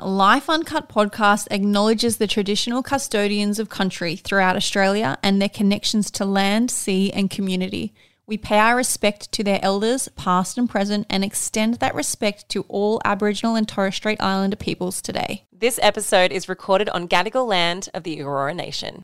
Life Uncut podcast acknowledges the traditional custodians of country throughout Australia and their connections to land, sea, and community. We pay our respect to their elders, past and present, and extend that respect to all Aboriginal and Torres Strait Islander peoples today. This episode is recorded on Gadigal land of the Eora Nation.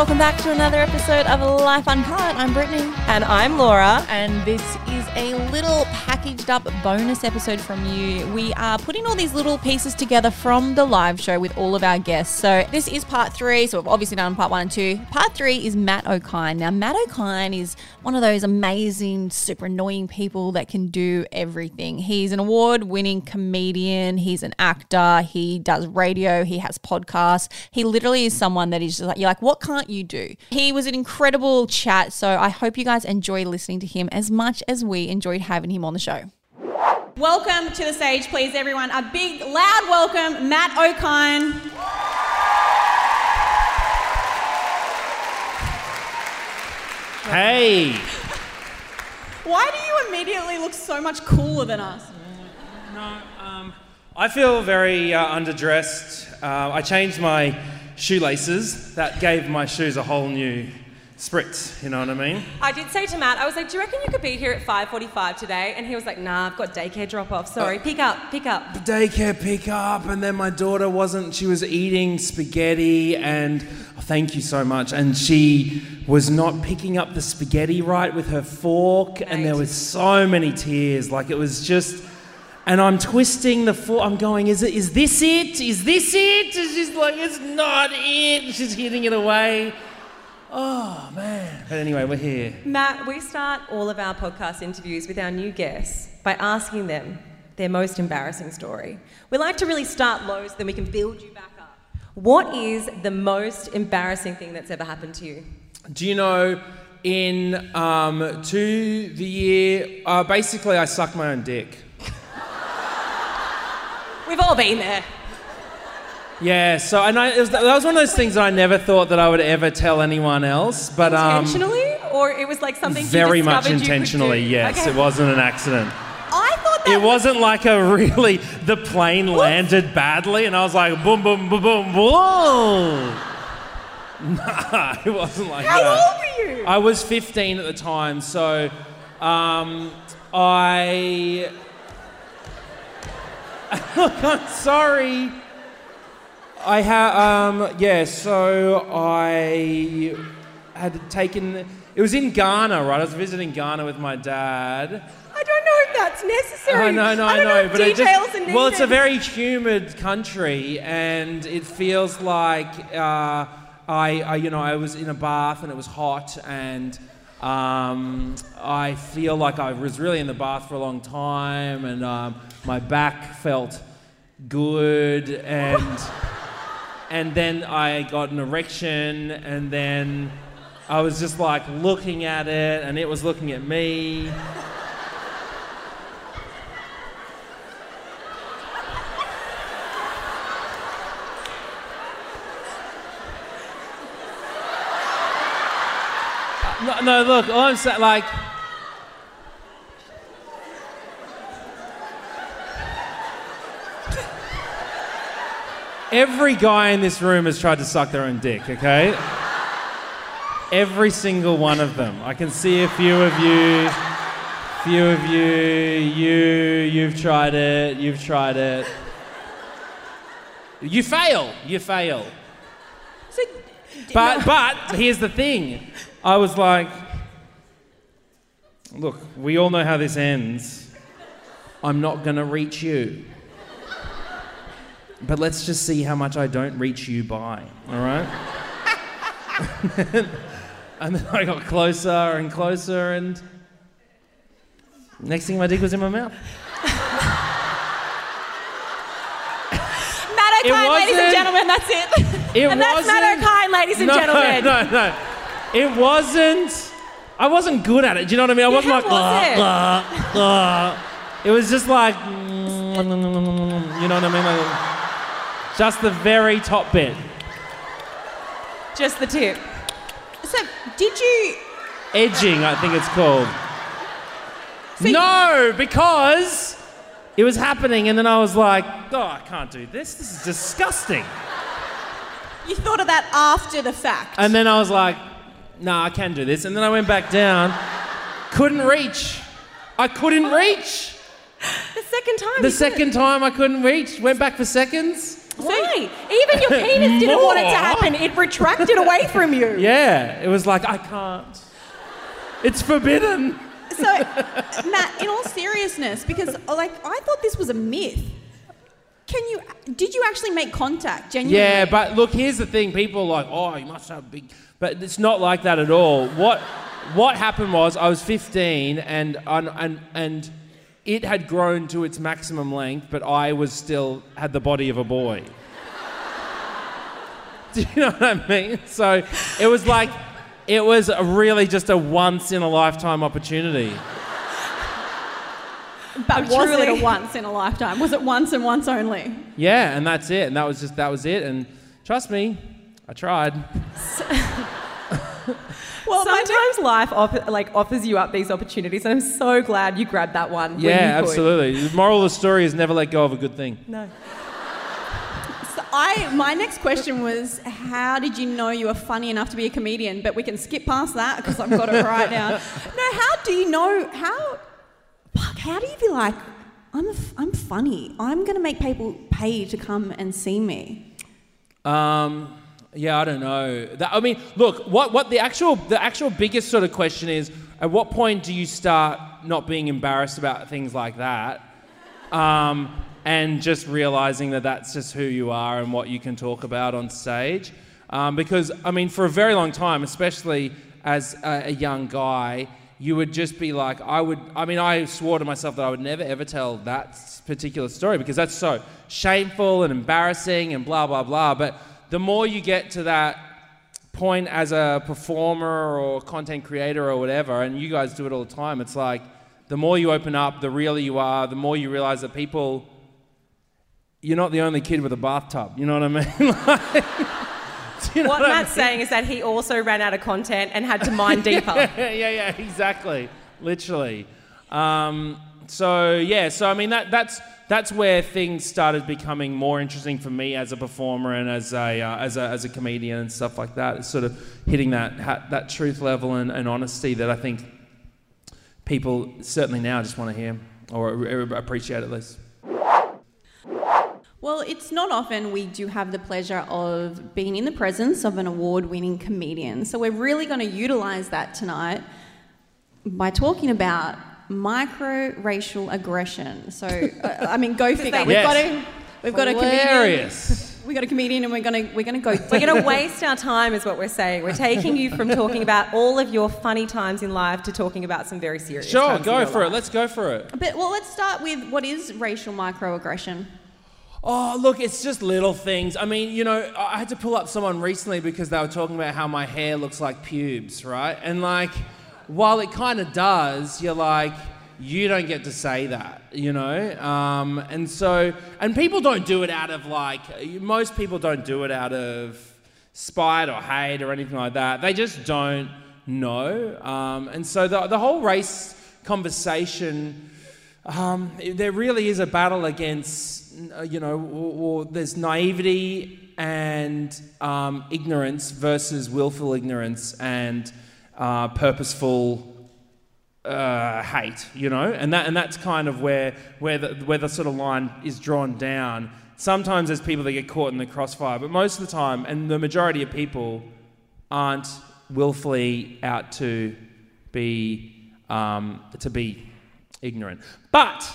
Welcome back to another episode of Life Uncut. I'm Brittany. And I'm Laura. And this is a little packaged up bonus episode from you. We are putting all these little pieces together from the live show with all of our guests. So this is part three. So we've obviously done part one and two. Part three is Matt Okine. Now, Matt Okine is one of those amazing, super annoying people that can do everything. He's an award winning comedian, he's an actor, he does radio, he has podcasts. He literally is someone that is just like, you're like, what can't you do? He was an incredible chat. So I hope you guys enjoy listening to him as much as we enjoyed having him on the show. Welcome to the stage, please, everyone. A big, loud welcome, Matt Okine. Hey! Why do you immediately look so much cooler than us? No, um, I feel very uh, underdressed. Uh, I changed my shoelaces. That gave my shoes a whole new spritz, you know what I mean? I did say to Matt, I was like, do you reckon you could be here at 5.45 today? And he was like, nah, I've got daycare drop-off. Sorry, uh, pick up, pick up. Daycare pick up, and then my daughter wasn't, she was eating spaghetti, and oh, thank you so much. And she was not picking up the spaghetti right with her fork, and there Mate. was so many tears. Like it was just. And I'm twisting the fork. I'm going, is it? Is this it? Is this it? And she's like, it's not it. She's hitting it away. Oh man. But anyway, we're here. Matt, we start all of our podcast interviews with our new guests by asking them their most embarrassing story. We like to really start low so then we can build you back up. What is the most embarrassing thing that's ever happened to you? Do you know? In um, to the year, uh, basically, I sucked my own dick. We've all been there. Yeah, so and I, it was, that was one of those things that I never thought that I would ever tell anyone else, but um, Intentionally? Or it was like something you very much discovered you could intentionally. Yes, Okay. it wasn't an accident. I thought that It wasn't like a really the plane landed badly, and I was like boom, boom, boom, boom, boom. Nah, it wasn't like How that. old were you? I was 15 at the time, so um, I. Look, I'm sorry. I had, um, yeah, so I had taken. It was in Ghana, right? I was visiting Ghana with my dad. I don't know if that's necessary. I know, no, I I know, if but details just well, it's a very humid country, and it feels like uh, I, I, you know, I was in a bath and it was hot, and um, I feel like I was really in the bath for a long time, and um, my back felt good, and and then I got an erection, and then I was just like looking at it, and it was looking at me. No, no, look, all I'm saying, like. Every guy in this room has tried to suck their own dick, okay? Every single one of them. I can see a few of you. Few of you, you, you've tried it, you've tried it. You fail, you fail. So, But but here's the thing. I was like, look, we all know how this ends. I'm not gonna reach you. But let's just see how much I don't reach you by, all right? and then I got closer and closer, and next thing my dick was in my mouth. Matt Okine, ladies and gentlemen, that's it. It and that's Matt Okine, ladies and no, gentlemen. No, no. It wasn't. I wasn't good at it. Do you know what I mean? I wasn't like, was it? "Blah, blah, blah." it was just like, you know what I mean? Like, just the very top bit. Just the tip. So, did you? Edging, I think it's called. no, because it was happening, and then I was like, oh, I can't do this. This is disgusting. You thought of that after the fact. And then I was like, nah, I can do this. And then I went back down, couldn't reach. I couldn't reach. The second time. The second time I couldn't reach, went back for seconds. Why? Even your penis didn't want it to happen. It retracted away from you. Yeah, it was like, I can't. It's forbidden. so, Matt, in all seriousness, because like I thought this was a myth. Can you? Did you actually make contact? Genuinely? Yeah, but look, here's the thing. People are like, oh, you must have big. But it's not like that at all. What, what happened was I was 15 and, and, and, and it had grown to its maximum length, but I was still had the body of a boy. Do you know what I mean? So it was like, it was a really just a once in a lifetime opportunity. But was it truly- a once in a lifetime? Was it once and once only? Yeah, and that's it. And that was just, that was it. And trust me, I tried. Well, Sometimes life off- like offers you up these opportunities, and I'm so glad you grabbed that one. Yeah, absolutely. The moral of the story is never let go of a good thing. No. So I, my next question was, how did you know you were funny enough to be a comedian? But we can skip past that because I've got it right now. No, how do you know? How, fuck, how do you be like, I'm, a f- I'm funny. I'm going to make people pay to come and see me. Um, yeah, I don't know. That, I mean, look, what, what the actual the actual biggest sort of question is: at what point do you start not being embarrassed about things like that, um, and just realizing that that's just who you are and what you can talk about on stage? Um, because I mean, for a very long time, especially as a, a young guy, you would just be like, I would. I mean, I swore to myself that I would never ever tell that particular story because that's so shameful and embarrassing and blah blah blah. But the more you get to that point as a performer or content creator or whatever, and you guys do it all the time, it's like the more you open up, the realer you are, the more you realize that people, you're not the only kid with a bathtub. You know what I mean? Like, you know What I Matt's mean? saying is that he also ran out of content and had to mine deeper. yeah, yeah, yeah, exactly, literally. Um, so yeah, so I mean that that's that's where things started becoming more interesting for me as a performer and as a uh, as a as a comedian and stuff like that. It's sort of hitting that ha- that truth level and, and honesty that I think people certainly now just want to hear or appreciate at least. Well, it's not often we do have the pleasure of being in the presence of an award winning comedian. So we're really going to utilize that tonight by talking about micro racial aggression. So, uh, I mean, go figure. We've Yes. got a, we've got a comedian. We've got a comedian and we're going to, we're going to go. We're going to waste our time, is what we're saying. We're taking you from talking about all of your funny times in life to talking about some very serious Sure, times in go your for it. Let's go for it. But, well, let's start with what is racial microaggression? Oh, look, it's just little things. I mean, you know, I had to pull up someone recently because they were talking about how my hair looks like pubes, right? And like, while it kind of does, you're like, you don't get to say that, you know? Um, and so, and people don't do it out of like, most people don't do it out of spite or hate or anything like that. They just don't know. Um, and so the, the whole race conversation um, there really is a battle against, you know, or, or there's naivety and um, ignorance versus willful ignorance and uh, purposeful uh, hate, you know, and that and that's kind of where where the where the sort of line is drawn down. Sometimes there's people that get caught in the crossfire, but most of the time, and the majority of people aren't willfully out to be um, to be ignorant. But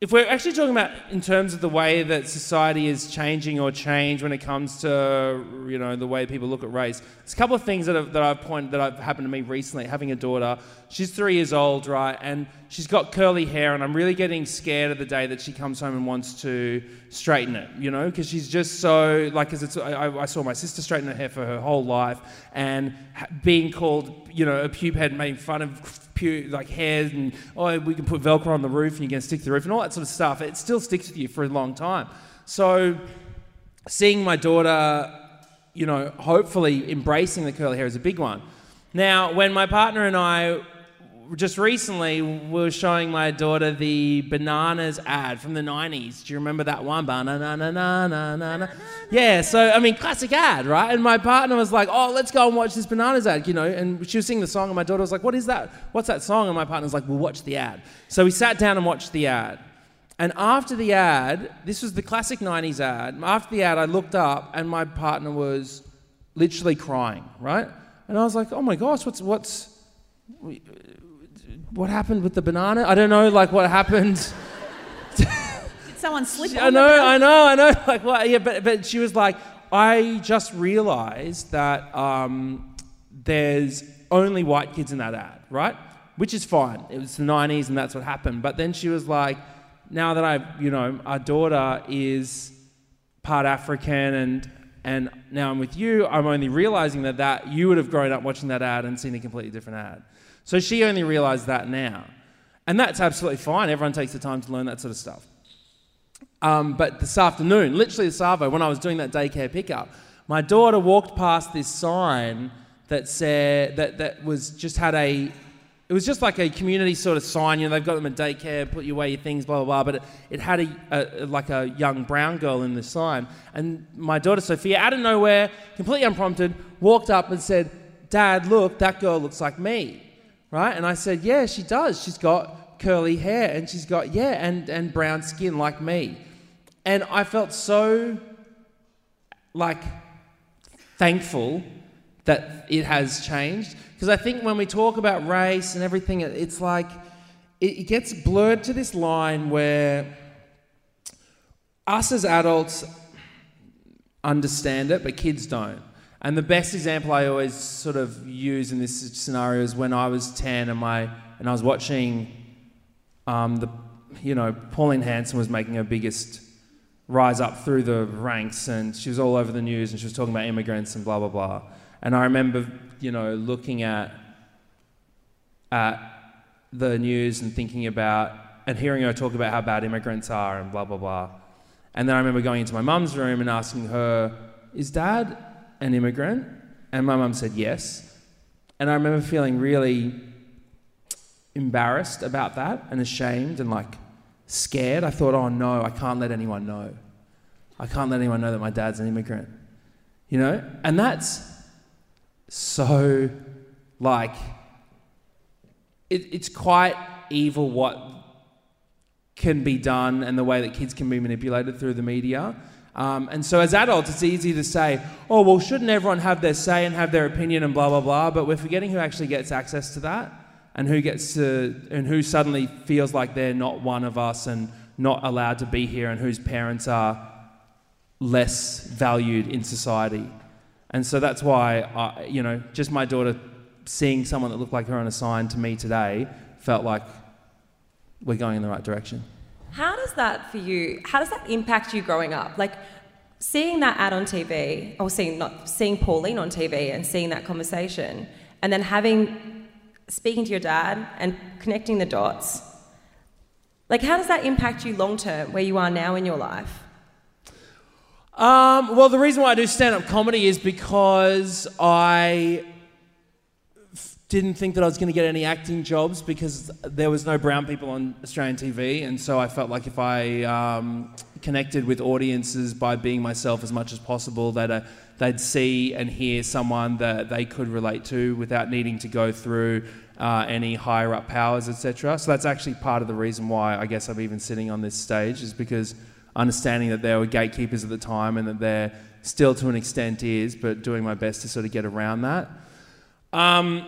if we're actually talking about in terms of the way that society is changing or change when it comes to you know the way people look at race, there's a couple of things that have, that I've pointed that have happened to me recently. Having a daughter, she's three years old, right, and she's got curly hair, and I'm really getting scared of the day that she comes home and wants to straighten it, you know, because she's just so like, because it's I, I saw my sister straighten her hair for her whole life, and being called you know a pube head, making fun of pu- like hairs and oh we can put velcro on the roof and you can stick to the roof and all that sort of stuff. It still sticks with you for a long time. So seeing my daughter you know hopefully embracing the curly hair is a big one. Now when my partner and i just recently we were showing my daughter the bananas ad from the 90s do you remember that one? Banana na na na na na yeah so i mean classic ad right? And my partner was like oh let's go and watch this bananas ad you know and she was singing the song and my daughter was like what is that? What's that song? And my partner was like we'll watch the ad. So we sat down and watched the ad. And after the ad this was the classic 90s ad after the ad i looked up and my partner was literally crying right? And i was like oh my gosh what's what's what happened with the banana? I don't know, like what happened. Did someone slip I know? I know, I know. Like what? Yeah, but but she was like, I just realised that um, there's only white kids in that ad, right? Which is fine. It was the '90s, and that's what happened. But then she was like, now that I, you know, our daughter is part African and and now I'm with you, I'm only realizing that that you would have grown up watching that ad and seen a completely different ad. So she only realized that now. And that's absolutely fine. Everyone takes the time to learn that sort of stuff. Um, but this afternoon, literally this Savo, when I was doing that daycare pickup, my daughter walked past this sign that said that, that was just had a it was just like a community sort of sign. You know, they've got them at daycare, put you away your things, blah blah blah. But it, it had a, a like a young brown girl in the sign, and my daughter Sophia, out of nowhere, completely unprompted, walked up and said, "Dad, look, that girl looks like me." Right? And I said, "Yeah, she does. She's got curly hair, and she's got yeah, and and brown skin like me." And I felt so like thankful that it has changed. Because I think when we talk about race and everything, it's like it, it gets blurred to this line where us as adults understand it, but kids don't. And the best example I always sort of use in this scenario is when I was 10 and, my, and I was watching um, the, you know, Pauline Hanson was making her biggest rise up through the ranks and she was all over the news and she was talking about immigrants and blah blah blah. And i remember you know looking at at the news and thinking about and hearing her talk about how bad immigrants are and blah blah blah. And then i remember going into my mum's room and asking her is dad an immigrant and my mum said yes and i remember feeling really embarrassed about that and ashamed and like scared. I thought, oh no, I can't let anyone know. I can't let anyone know that my dad's an immigrant. You know? And that's so like it, it's quite evil what can be done and the way that kids can be manipulated through the media. Um, and so, as adults, it's easy to say, oh, well, shouldn't everyone have their say and have their opinion and blah, blah, blah. But we're forgetting who actually gets access to that and who gets to, and who suddenly feels like they're not one of us and not allowed to be here and whose parents are less valued in society. And so that's why, I, you know, just my daughter seeing someone that looked like her on a sign to me today felt like we're going in the right direction. How does that for you? How does that impact you growing up? Like seeing that ad on TV, or seeing not seeing Pauline on TV and seeing that conversation, and then having speaking to your dad and connecting the dots. Like, how does that impact you long term, where you are now in your life? Um, well, the reason why I do stand up comedy is because I didn't think that I was going to get any acting jobs because there was no brown people on Australian TV. And so I felt like if I um, connected with audiences by being myself as much as possible, that uh, they'd see and hear someone that they could relate to without needing to go through uh, any higher up powers, etc. So that's actually part of the reason why I guess I'm even sitting on this stage is because understanding that there were gatekeepers at the time and that there still to an extent is, but doing my best to sort of get around that. Um,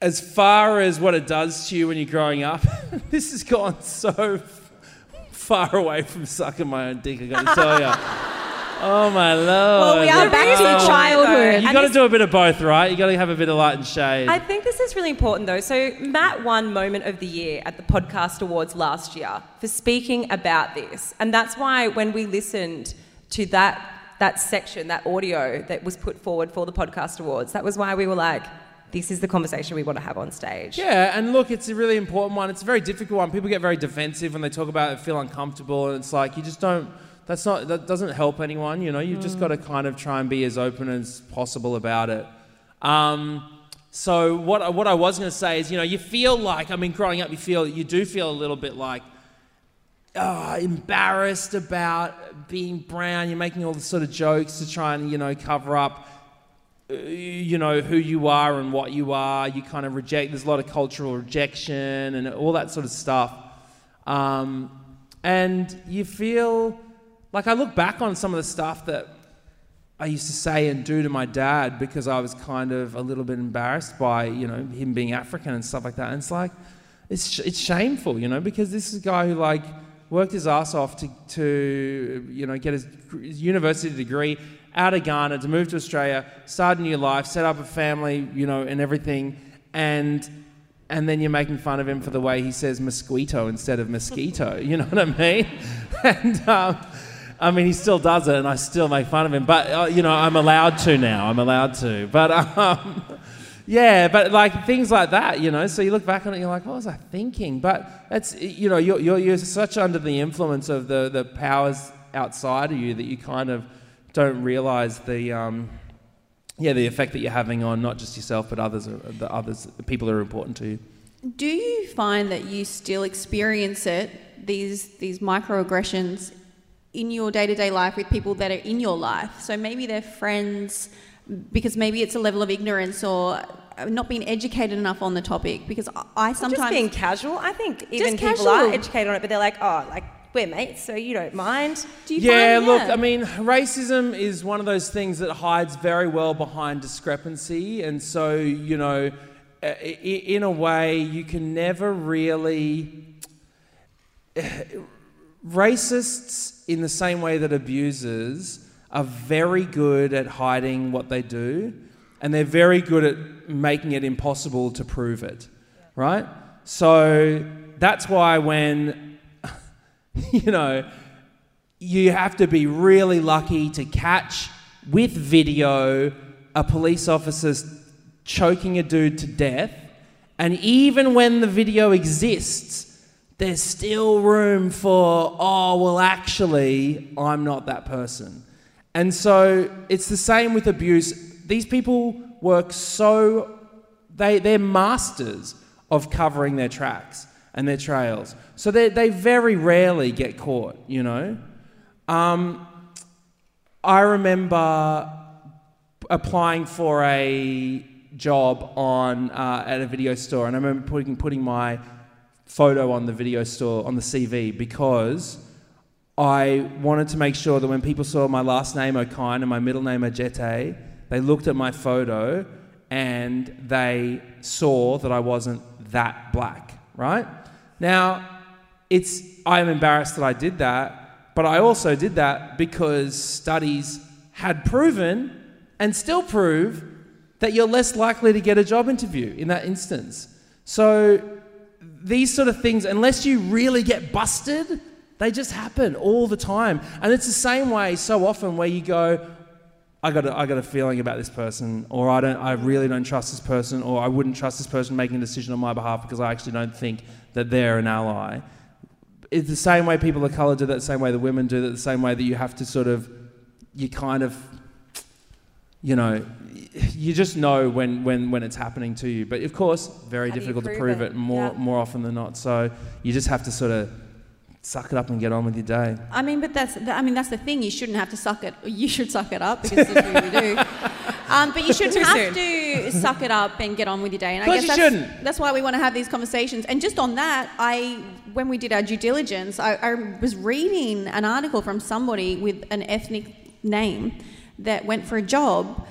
as far as what it does to you when you're growing up, this has gone so far away from sucking my own dick. I got to tell you. Oh my lord! Well, we are back to oh, childhood. You got to do a bit of both, right? You got to have a bit of light and shade. I think this is really important though. So Matt won Moment of the Year at the Podcast Awards last year for speaking about this, and that's why when we listened to that that section, that audio that was put forward for the Podcast Awards, that was why we were like, "This is the conversation we want to have on stage." Yeah, and look, it's a really important one. It's a very difficult one. People get very defensive when they talk about it, and feel uncomfortable, and it's like you just don't. That's not. That doesn't help anyone. You know, you've just got to kind of try and be as open as possible about it. Um, so what I- what I was going to say is, you know, you feel like I mean, growing up, you feel you do feel a little bit like oh, embarrassed about being brown. You're making all the sort of jokes to try and you know cover up you know who you are and what you are. You kind of reject. There's a lot of cultural rejection and all that sort of stuff. Um, and you feel like I look back on some of the stuff that I used to say and do to my dad because I was kind of a little bit embarrassed by you know him being African and stuff like that. And it's like it's it's shameful, you know, because this is a guy who like worked his ass off to to you know get his, his university degree out of Ghana to move to Australia, start a new life, set up a family, you know, and everything, and and then you're making fun of him for the way he says mosquito instead of mosquito. You know what I mean? and um, I mean, he still does it, and I still make fun of him. But uh, you know, I'm allowed to now. I'm allowed to. But um, yeah, but like things like that, you know. So you look back on it, you're like, what was I thinking? But it's you know, you're you're, you're such under the influence of the the powers outside of you that you kind of don't realize the. Um, yeah, the effect that you're having on not just yourself but others, uh, the others, the people that are important to you. Do you find that you still experience it, these these microaggressions, in your day to day life with people that are in your life? So maybe they're friends, because maybe it's a level of ignorance or not being educated enough on the topic. Because I- I sometimes just being casual. I think even people casual. are educated on it, but they're like, "Oh, like we're mates, so you don't mind." do you yeah, find, look, I mean, racism is one of those things that hides very well behind discrepancy. And so, you know, uh, i- in a way, you can never really. Racists, in the same way that abusers, are very good at hiding what they do, and they're very good at making it impossible to prove it, right? So that's why when, you know, you have to be really lucky to catch with video a police officer choking a dude to death. And even when the video exists, there's still room for, oh, well, actually, I'm not that person. And so it's the same with abuse. These people work so, they, they're masters of covering their tracks and their trails. So they, they very rarely get caught, you know? Um, I remember applying for a job on uh, at a video store, and I remember putting putting my photo on the video store on the CV because I wanted to make sure that when people saw my last name Okine and my middle name Ajete, they looked at my photo and they saw that I wasn't that black, right? Now, it's I'm embarrassed that I did that, but I also did that because studies had proven and still prove that you're less likely to get a job interview in that instance. So these sort of things, unless you really get busted, they just happen all the time. And it's the same way so often where you go, I got, a, I got a feeling about this person, or I, don't, I really don't trust this person, or I wouldn't trust this person making a decision on my behalf because I actually don't think that they're an ally. It's the same way people of colour do that, the same way the women do that, the same way that you have to sort of, you kind of, you know, you just know when, when, when it's happening to you. But of course, very How difficult to prove prove it? it, more, Yeah. more often than not. So you just have to sort of suck it up and get on with your day. I mean, but that's I mean that's the thing. You shouldn't have to suck it. You should suck it up because that's what you do. Um, but you shouldn't have to suck it up and get on with your day. And I guess you that's, shouldn't. that's why we want to have these conversations. And just on that, I when we did our due diligence, I, I was reading an article from somebody with an ethnic name that went for a job.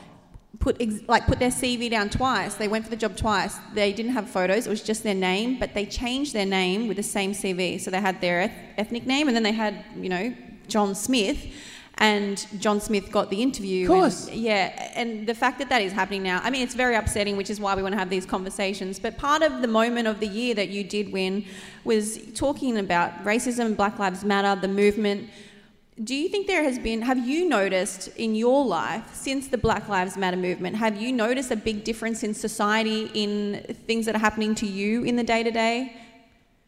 Put ex- like put their CV down twice. They went for the job twice. They didn't have photos. It was just their name, but they changed their name with the same CV. So they had their eth- ethnic name, and then they had you know John Smith. And John Smith got the interview. Of course. And, yeah, and the fact that that is happening now, I mean, it's very upsetting, which is why we want to have these conversations. But part of the moment of the year that you did win was talking about racism, Black Lives Matter, the movement. Do you think there has been, have you noticed in your life since the Black Lives Matter movement, have you noticed a big difference in society in things that are happening to you in the day to day?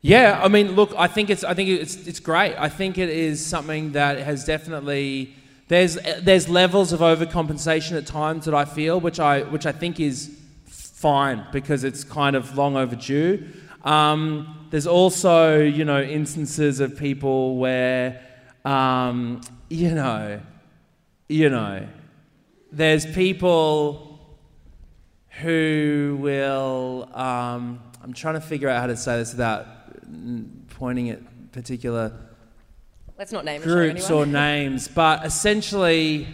Yeah, I mean, look, I think it's I think it's it's great. I think it is something that has definitely there's there's levels of overcompensation at times that I feel, which I which I think is fine because it's kind of long overdue. Um, there's also you know instances of people where um, you know you know there's people who will um, I'm trying to figure out how to say this without pointing at particular Let's not name groups or names, but essentially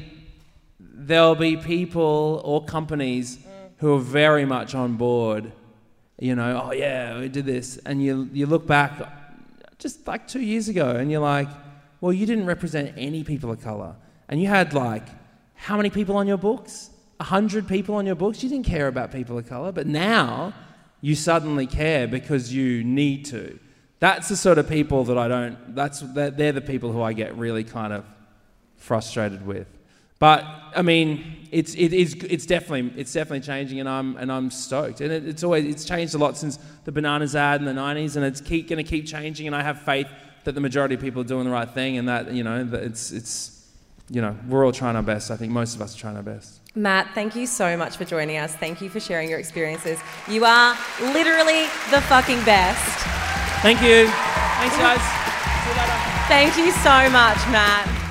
there'll be people or companies who are very much on board. You know, oh yeah, we did this, and you you look back just like two years ago, and you're like, well, you didn't represent any people of color, and you had like how many people on your books? A hundred people on your books. You didn't care about people of color, but now you suddenly care because you need to. That's the sort of people that I don't. That's they're they're the people who I get really kind of frustrated with. But I mean, it's it is it's definitely it's definitely changing, and I'm and I'm stoked. And it, it's always it's changed a lot since the bananas ad in the '90s, and it's going to keep changing. And I have faith that the majority of people are doing the right thing, and that you know that it's it's you know we're all trying our best. I think most of us are trying our best. Matt, thank you so much for joining us. Thank you for sharing your experiences. You are literally the fucking best. Thank you. Thanks, guys. See you later. Thank you so much, Matt.